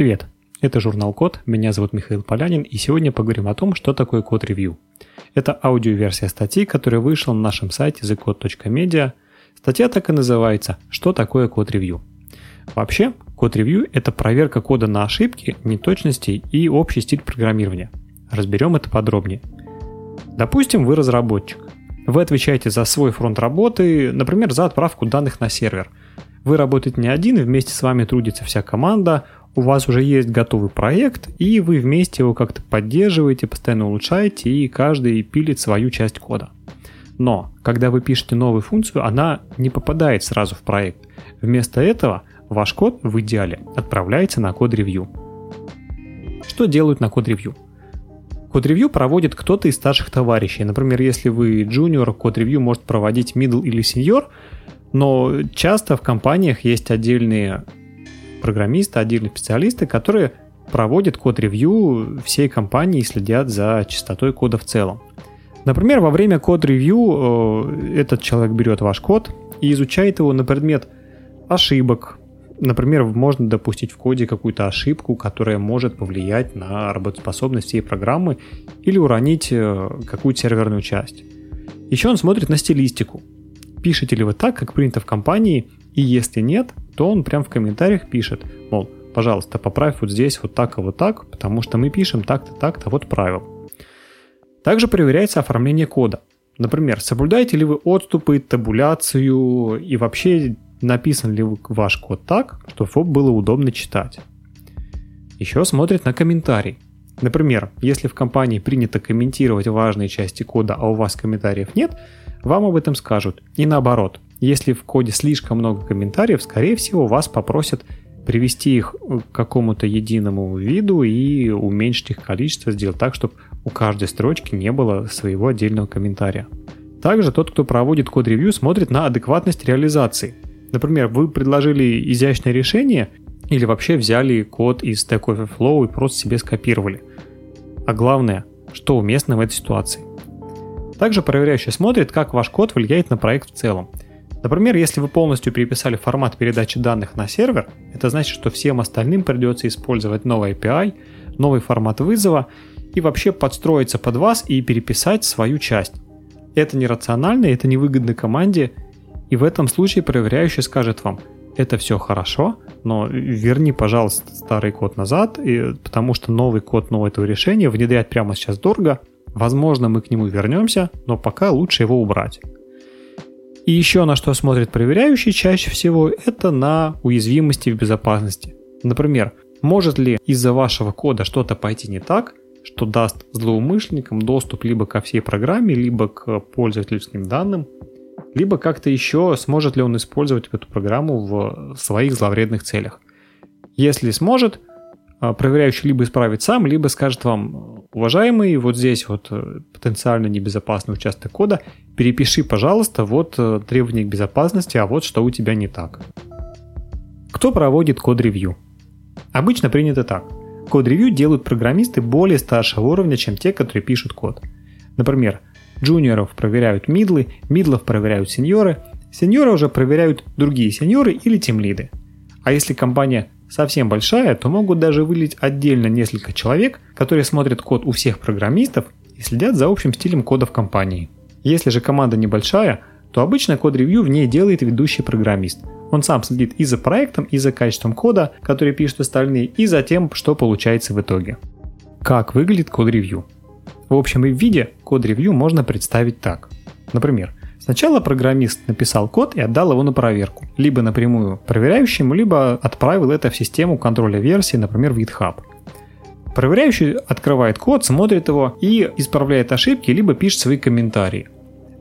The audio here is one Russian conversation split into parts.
Привет! Это журнал Код, меня зовут Михаил Полянин, и сегодня поговорим о том, что такое код-ревью. Это аудиоверсия статьи, которая вышла на нашем сайте thecode.media. Статья так и называется «Что такое код-ревью?». Вообще, код-ревью – это проверка кода на ошибки, неточности и общий стиль программирования. Разберем это подробнее. Допустим, вы разработчик. Вы отвечаете за свой фронт работы, например, за отправку данных на сервер. Вы работаете не один, вместе с вами трудится вся команда, у вас уже есть готовый проект, и вы вместе его как-то поддерживаете, постоянно улучшаете, и каждый пилит свою часть кода. Но, когда вы пишете новую функцию, она не попадает сразу в проект. Вместо этого ваш код в идеале отправляется на код-ревью. Что делают на код-ревью? Код-ревью проводит кто-то из старших товарищей. Например, если вы джуниор, код-ревью может проводить middle или senior, но часто в компаниях есть отдельные программисты, отдельные специалисты, которые проводят код-ревью всей компании и следят за чистотой кода в целом. Например, во время код-ревью э, этот человек берет ваш код и изучает его на предмет ошибок. Например, можно допустить в коде какую-то ошибку, которая может повлиять на работоспособность всей программы или уронить э, какую-то серверную часть. Еще он смотрит на стилистику. Пишете ли вы так, как принято в компании, и если нет, то он прям в комментариях пишет, мол, пожалуйста, поправь вот здесь вот так и вот так, потому что мы пишем так-то, так-то, вот правил. Также проверяется оформление кода. Например, соблюдаете ли вы отступы, табуляцию и вообще написан ли ваш код так, чтобы было удобно читать. Еще смотрит на комментарий. Например, если в компании принято комментировать важные части кода, а у вас комментариев нет, вам об этом скажут. И наоборот, если в коде слишком много комментариев, скорее всего, вас попросят привести их к какому-то единому виду и уменьшить их количество, сделать так, чтобы у каждой строчки не было своего отдельного комментария. Также тот, кто проводит код-ревью, смотрит на адекватность реализации. Например, вы предложили изящное решение или вообще взяли код из Stack Overflow и просто себе скопировали. А главное, что уместно в этой ситуации. Также проверяющий смотрит, как ваш код влияет на проект в целом – Например, если вы полностью переписали формат передачи данных на сервер, это значит, что всем остальным придется использовать новый API, новый формат вызова и вообще подстроиться под вас и переписать свою часть. Это нерационально, это невыгодно команде, и в этом случае проверяющий скажет вам, это все хорошо, но верни, пожалуйста, старый код назад, и, потому что новый код нового этого решения внедрять прямо сейчас дорого. Возможно, мы к нему вернемся, но пока лучше его убрать. И еще на что смотрит проверяющий чаще всего, это на уязвимости в безопасности. Например, может ли из-за вашего кода что-то пойти не так, что даст злоумышленникам доступ либо ко всей программе, либо к пользовательским данным, либо как-то еще сможет ли он использовать эту программу в своих зловредных целях. Если сможет, проверяющий либо исправит сам, либо скажет вам, уважаемый, вот здесь вот э, потенциально небезопасный участок кода, перепиши, пожалуйста, вот э, требования к безопасности, а вот что у тебя не так. Кто проводит код-ревью? Обычно принято так. Код-ревью делают программисты более старшего уровня, чем те, которые пишут код. Например, джуниоров проверяют мидлы, мидлов проверяют сеньоры, сеньоры уже проверяют другие сеньоры или тимлиды. А если компания совсем большая, то могут даже вылить отдельно несколько человек, которые смотрят код у всех программистов и следят за общим стилем кода в компании. Если же команда небольшая, то обычно код-ревью в ней делает ведущий программист. Он сам следит и за проектом, и за качеством кода, который пишут остальные, и за тем, что получается в итоге. Как выглядит код-ревью? В общем и в виде код-ревью можно представить так. Например, Сначала программист написал код и отдал его на проверку, либо напрямую проверяющему, либо отправил это в систему контроля версии, например, в GitHub. Проверяющий открывает код, смотрит его и исправляет ошибки, либо пишет свои комментарии.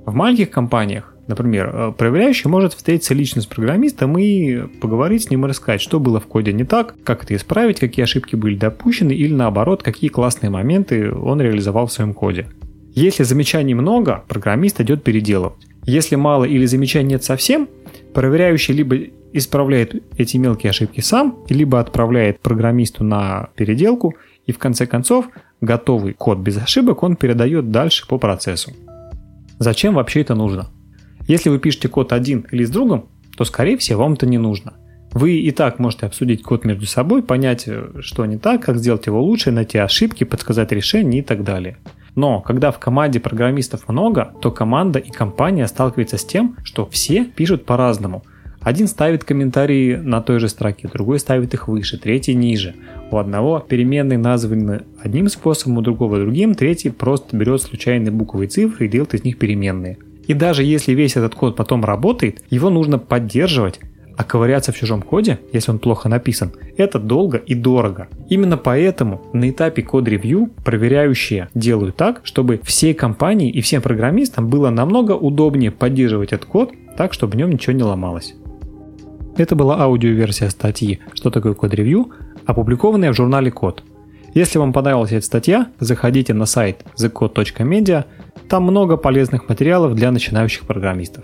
В маленьких компаниях, например, э, проверяющий может встретиться лично с программистом и поговорить с ним и рассказать, что было в коде не так, как это исправить, какие ошибки были допущены или наоборот, какие классные моменты он реализовал в своем коде. Если замечаний много, программист идет переделывать. Если мало или замечаний нет совсем, проверяющий либо исправляет эти мелкие ошибки сам, либо отправляет программисту на переделку, и в конце концов готовый код без ошибок он передает дальше по процессу. Зачем вообще это нужно? Если вы пишете код один или с другом, то скорее всего вам это не нужно. Вы и так можете обсудить код между собой, понять, что не так, как сделать его лучше, найти ошибки, подсказать решения и так далее. Но когда в команде программистов много, то команда и компания сталкиваются с тем, что все пишут по-разному. Один ставит комментарии на той же строке, другой ставит их выше, третий ниже. У одного переменные названы одним способом, у другого другим, третий просто берет случайные буквы и цифры и делает из них переменные. И даже если весь этот код потом работает, его нужно поддерживать, а ковыряться в чужом коде, если он плохо написан, это долго и дорого. Именно поэтому на этапе код-ревью проверяющие делают так, чтобы всей компании и всем программистам было намного удобнее поддерживать этот код так, чтобы в нем ничего не ломалось. Это была аудиоверсия статьи «Что такое код-ревью», опубликованная в журнале Код. Если вам понравилась эта статья, заходите на сайт thecode.media, там много полезных материалов для начинающих программистов.